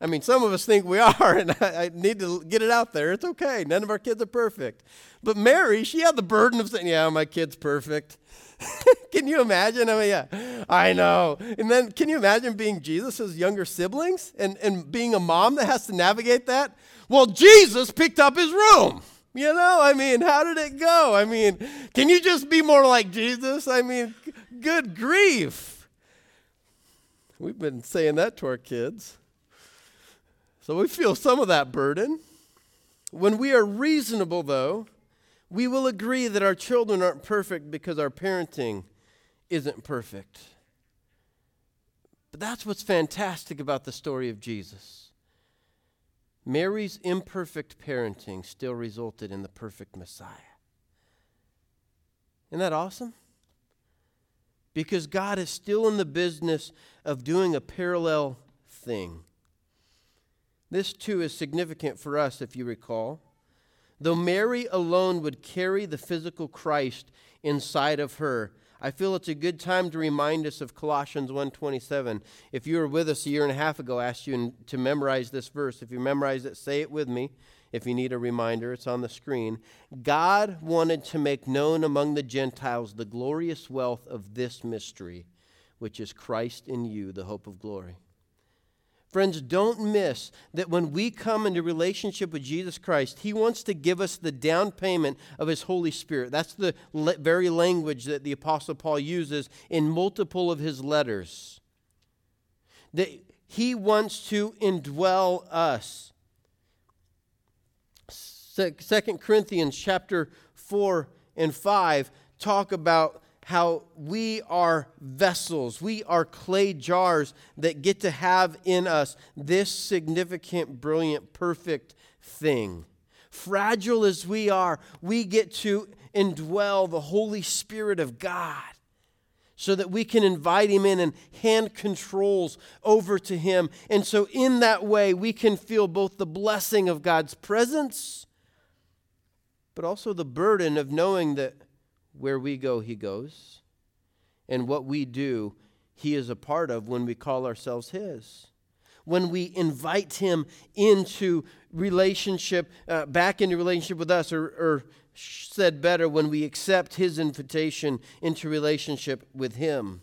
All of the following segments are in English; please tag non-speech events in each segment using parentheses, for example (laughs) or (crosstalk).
I mean, some of us think we (laughs) are, and I, I, need to get it out there. It's okay. None of our kids are perfect. But Mary, she had the burden of saying, Yeah, my kid's perfect. (laughs) can you imagine? I mean, yeah, I know. And then can you imagine being Jesus' younger siblings and, and being a mom that has to navigate that? Well, Jesus picked up his room. You know, I mean, how did it go? I mean, can you just be more like Jesus? I mean, good grief. We've been saying that to our kids. So we feel some of that burden. When we are reasonable, though, we will agree that our children aren't perfect because our parenting isn't perfect. But that's what's fantastic about the story of Jesus. Mary's imperfect parenting still resulted in the perfect Messiah. Isn't that awesome? Because God is still in the business of doing a parallel thing. This too is significant for us, if you recall. Though Mary alone would carry the physical Christ inside of her, I feel it's a good time to remind us of Colossians 1:27. If you were with us a year and a half ago, I asked you to memorize this verse. If you memorize it, say it with me. If you need a reminder, it's on the screen. God wanted to make known among the Gentiles the glorious wealth of this mystery, which is Christ in you, the hope of glory. Friends, don't miss that when we come into relationship with Jesus Christ, He wants to give us the down payment of His Holy Spirit. That's the le- very language that the Apostle Paul uses in multiple of his letters. That He wants to indwell us. Second Corinthians chapter 4 and 5 talk about how we are vessels, we are clay jars that get to have in us this significant, brilliant, perfect thing. Fragile as we are, we get to indwell the Holy Spirit of God so that we can invite him in and hand controls over to him. And so, in that way, we can feel both the blessing of God's presence, but also the burden of knowing that where we go, He goes. And what we do, He is a part of when we call ourselves His. When we invite Him into relationship, uh, back into relationship with us, or, or said better, when we accept His invitation into relationship with Him.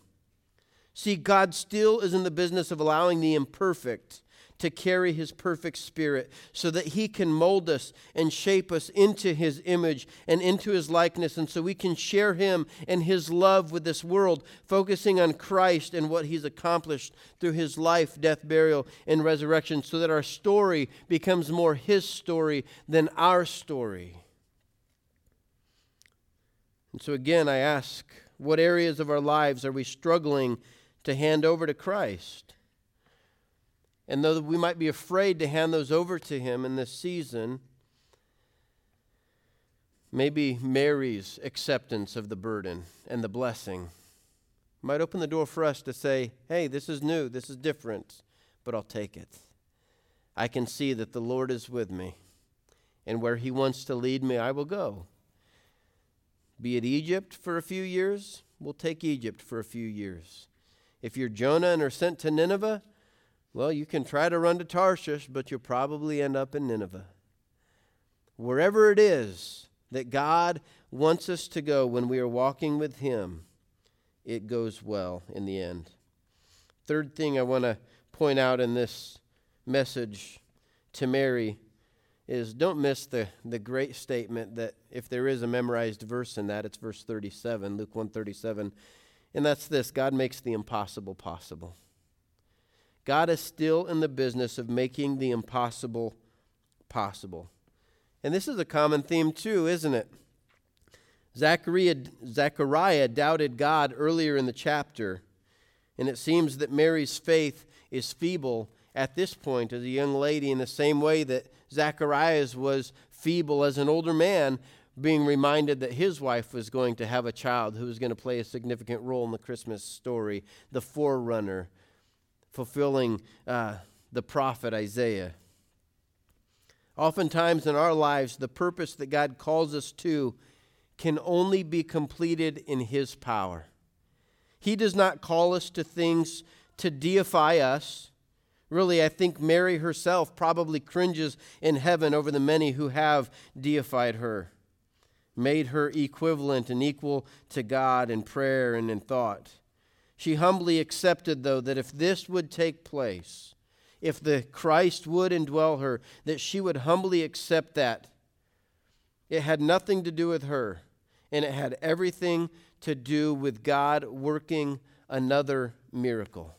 See, God still is in the business of allowing the imperfect to carry his perfect spirit so that he can mold us and shape us into his image and into his likeness and so we can share him and his love with this world focusing on Christ and what he's accomplished through his life, death, burial and resurrection so that our story becomes more his story than our story. And so again I ask what areas of our lives are we struggling to hand over to Christ? And though we might be afraid to hand those over to Him in this season, maybe Mary's acceptance of the burden and the blessing might open the door for us to say, hey, this is new, this is different, but I'll take it. I can see that the Lord is with me, and where He wants to lead me, I will go. Be it Egypt for a few years, we'll take Egypt for a few years. If you're Jonah and are sent to Nineveh, well, you can try to run to Tarshish, but you'll probably end up in Nineveh. Wherever it is that God wants us to go when we are walking with Him, it goes well in the end. Third thing I want to point out in this message to Mary is don't miss the, the great statement that if there is a memorized verse in that, it's verse 37, Luke 137. And that's this God makes the impossible possible. God is still in the business of making the impossible possible. And this is a common theme, too, isn't it? Zachariah, Zechariah doubted God earlier in the chapter, and it seems that Mary's faith is feeble at this point as a young lady, in the same way that Zacharias was feeble as an older man, being reminded that his wife was going to have a child who was going to play a significant role in the Christmas story, the forerunner fulfilling uh, the prophet Isaiah. Oftentimes in our lives, the purpose that God calls us to can only be completed in His power. He does not call us to things to deify us, Really, I think Mary herself probably cringes in heaven over the many who have deified her, made her equivalent and equal to God in prayer and in thought. She humbly accepted, though, that if this would take place, if the Christ would indwell her, that she would humbly accept that. It had nothing to do with her, and it had everything to do with God working another miracle.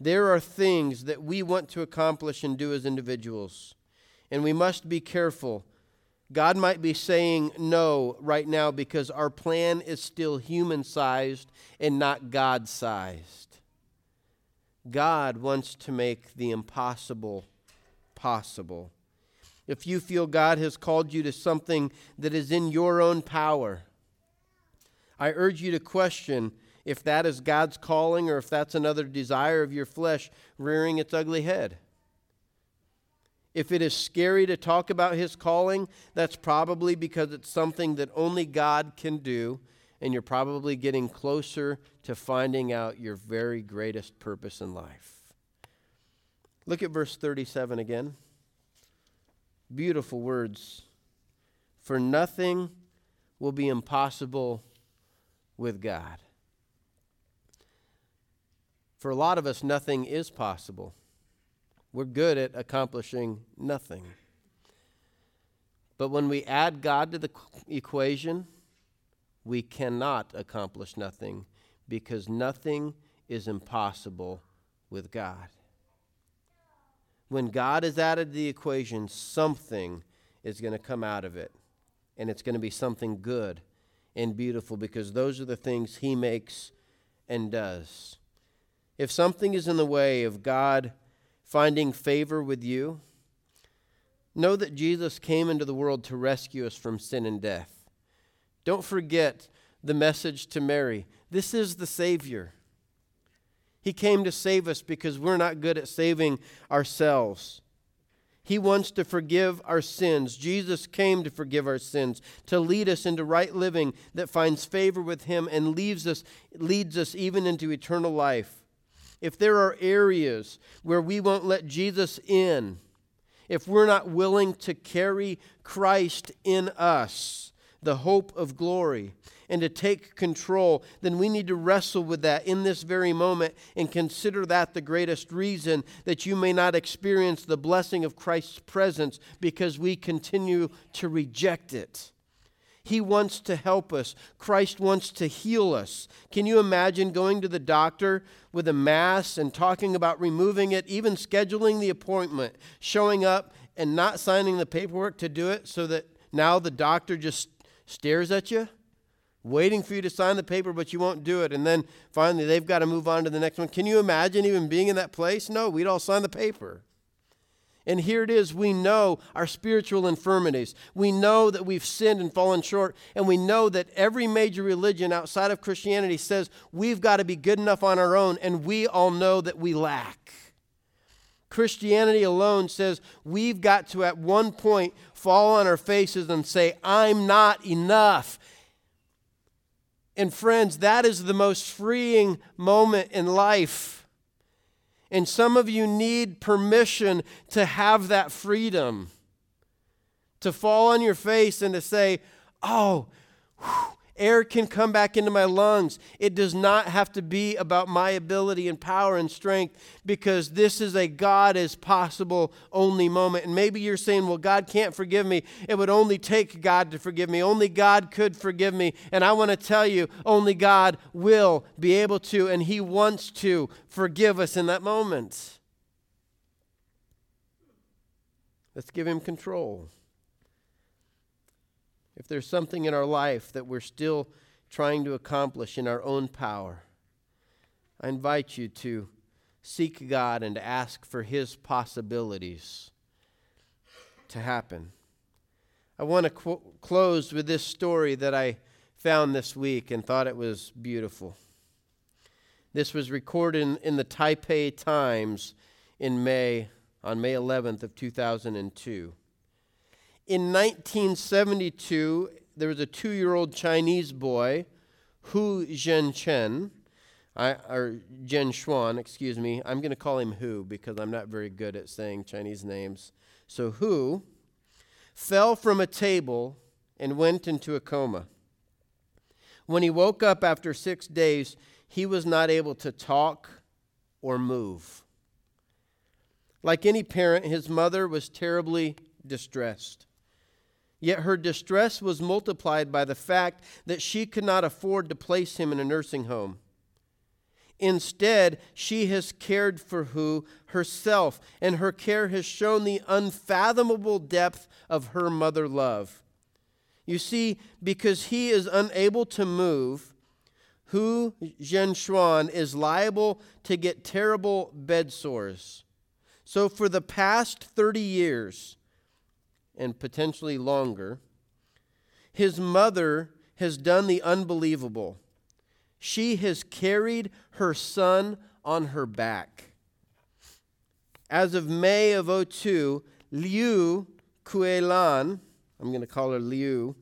There are things that we want to accomplish and do as individuals, and we must be careful. God might be saying no right now because our plan is still human sized and not God sized. God wants to make the impossible possible. If you feel God has called you to something that is in your own power, I urge you to question if that is God's calling or if that's another desire of your flesh rearing its ugly head. If it is scary to talk about His calling, that's probably because it's something that only God can do, and you're probably getting closer to finding out your very greatest purpose in life. Look at verse 37 again. Beautiful words. For nothing will be impossible with God. For a lot of us, nothing is possible. We're good at accomplishing nothing. But when we add God to the equation, we cannot accomplish nothing because nothing is impossible with God. When God is added to the equation, something is going to come out of it. And it's going to be something good and beautiful because those are the things He makes and does. If something is in the way of God finding favor with you, know that Jesus came into the world to rescue us from sin and death. Don't forget the message to Mary this is the Savior. He came to save us because we're not good at saving ourselves. He wants to forgive our sins. Jesus came to forgive our sins, to lead us into right living that finds favor with Him and leaves us, leads us even into eternal life if there are areas where we won't let Jesus in, if we're not willing to carry Christ in us, the hope of glory, and to take control, then we need to wrestle with that in this very moment and consider that the greatest reason that you may not experience the blessing of Christ's presence because we continue to reject it. He wants to help us. Christ wants to heal us. Can you imagine going to the doctor with a mass and talking about removing it, even scheduling the appointment, showing up and not signing the paperwork to do it so that now the doctor just stares at you? waiting for you to sign the paper, but you won't do it. And then finally, they've got to move on to the next one. Can you imagine even being in that place? No, we'd all sign the paper. And here it is we know our spiritual infirmities. We know that we've sinned and fallen short. And we know that every major religion outside of Christianity says we've got to be good enough on our own. And we all know that we lack. Christianity alone says we've got to, at one point, fall on our faces and say, I'm not enough. And friends, that is the most freeing moment in life and some of you need permission to have that freedom to fall on your face and to say, Oh, Air can come back into my lungs. It does not have to be about my ability and power and strength because this is a God is possible only moment. And maybe you're saying, well, God can't forgive me. It would only take God to forgive me. Only God could forgive me. And I want to tell you, only God will be able to, and He wants to forgive us in that moment. Let's give Him control if there's something in our life that we're still trying to accomplish in our own power, I invite you to seek God and ask for His possibilities to happen. I want to qu- close with this story that I found this week and thought it was beautiful. This was recorded in, in the Taipei Times in May, on May 11th of 2002. In 1972, there was a two year old Chinese boy, Hu Zhenchen. Or Jen Xuan, excuse me. I'm going to call him Hu because I'm not very good at saying Chinese names. So Hu fell from a table and went into a coma. When he woke up after six days, he was not able to talk or move. Like any parent, his mother was terribly distressed. Yet her distress was multiplied by the fact that she could not afford to place him in a nursing home. Instead, she has cared for Hu herself, and her care has shown the unfathomable depth of her mother love. You see, because he is unable to move, Hu Zhenshuan is liable to get terrible bed sores. So, for the past 30 years, and potentially longer, his mother has done the unbelievable. She has carried her son on her back. As of May of 02, Liu Kuelan, I'm going to call her Liu,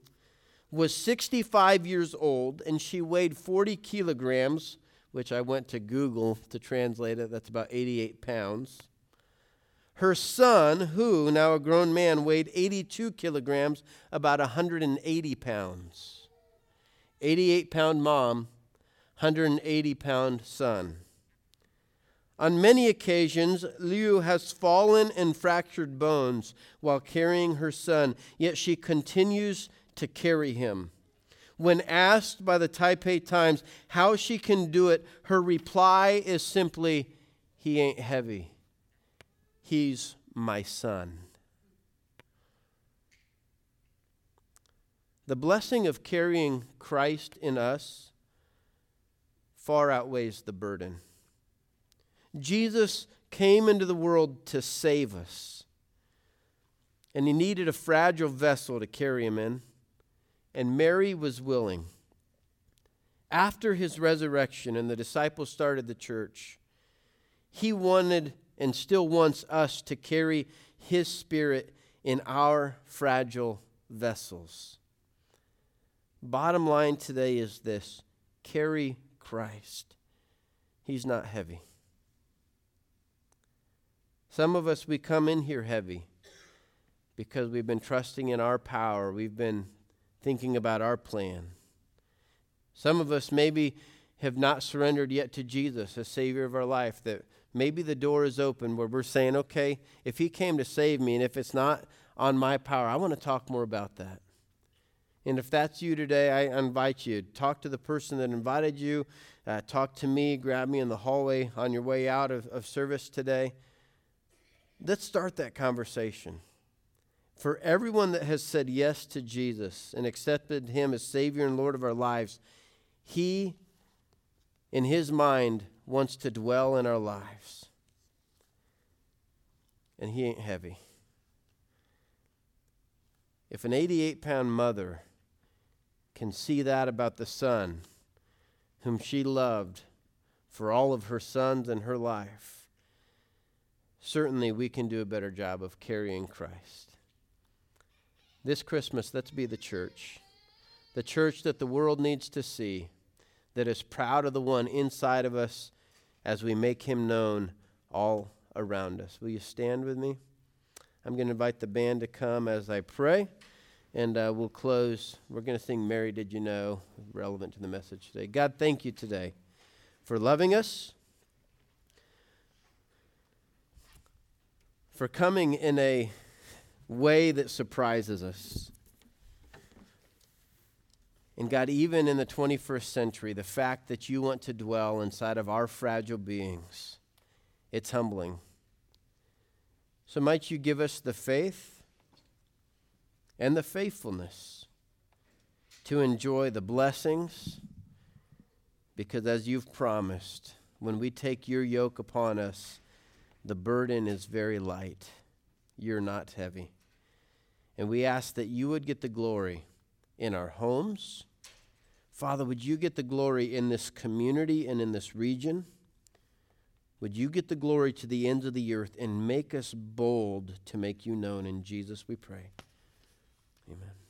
was 65 years old and she weighed 40 kilograms, which I went to Google to translate it. That's about 88 pounds. Her son, Hu, now a grown man, weighed 82 kilograms, about 180 pounds. 88 pound mom, 180 pound son. On many occasions, Liu has fallen and fractured bones while carrying her son, yet she continues to carry him. When asked by the Taipei Times how she can do it, her reply is simply, He ain't heavy. He's my son. The blessing of carrying Christ in us far outweighs the burden. Jesus came into the world to save us, and he needed a fragile vessel to carry him in, and Mary was willing. After his resurrection and the disciples started the church, he wanted and still wants us to carry his spirit in our fragile vessels. Bottom line today is this carry Christ. He's not heavy. Some of us, we come in here heavy because we've been trusting in our power. We've been thinking about our plan. Some of us maybe have not surrendered yet to Jesus the Savior of our life, that maybe the door is open where we're saying, okay, if He came to save me and if it's not on my power, I want to talk more about that. And if that's you today, I invite you. Talk to the person that invited you. Uh, talk to me. Grab me in the hallway on your way out of, of service today. Let's start that conversation. For everyone that has said yes to Jesus and accepted him as Savior and Lord of our lives, he, in his mind, wants to dwell in our lives. And he ain't heavy. If an 88 pound mother can see that about the son whom she loved for all of her sons in her life, certainly we can do a better job of carrying Christ. This Christmas, let's be the church, the church that the world needs to see, that is proud of the one inside of us as we make him known all around us. Will you stand with me? I'm going to invite the band to come as I pray. And uh, we'll close. We're going to sing Mary Did You Know, relevant to the message today. God, thank you today for loving us, for coming in a way that surprises us. And God, even in the 21st century, the fact that you want to dwell inside of our fragile beings, it's humbling. So might you give us the faith and the faithfulness to enjoy the blessings, because as you've promised, when we take your yoke upon us, the burden is very light. You're not heavy. And we ask that you would get the glory in our homes. Father, would you get the glory in this community and in this region? Would you get the glory to the ends of the earth and make us bold to make you known? In Jesus we pray. Amen.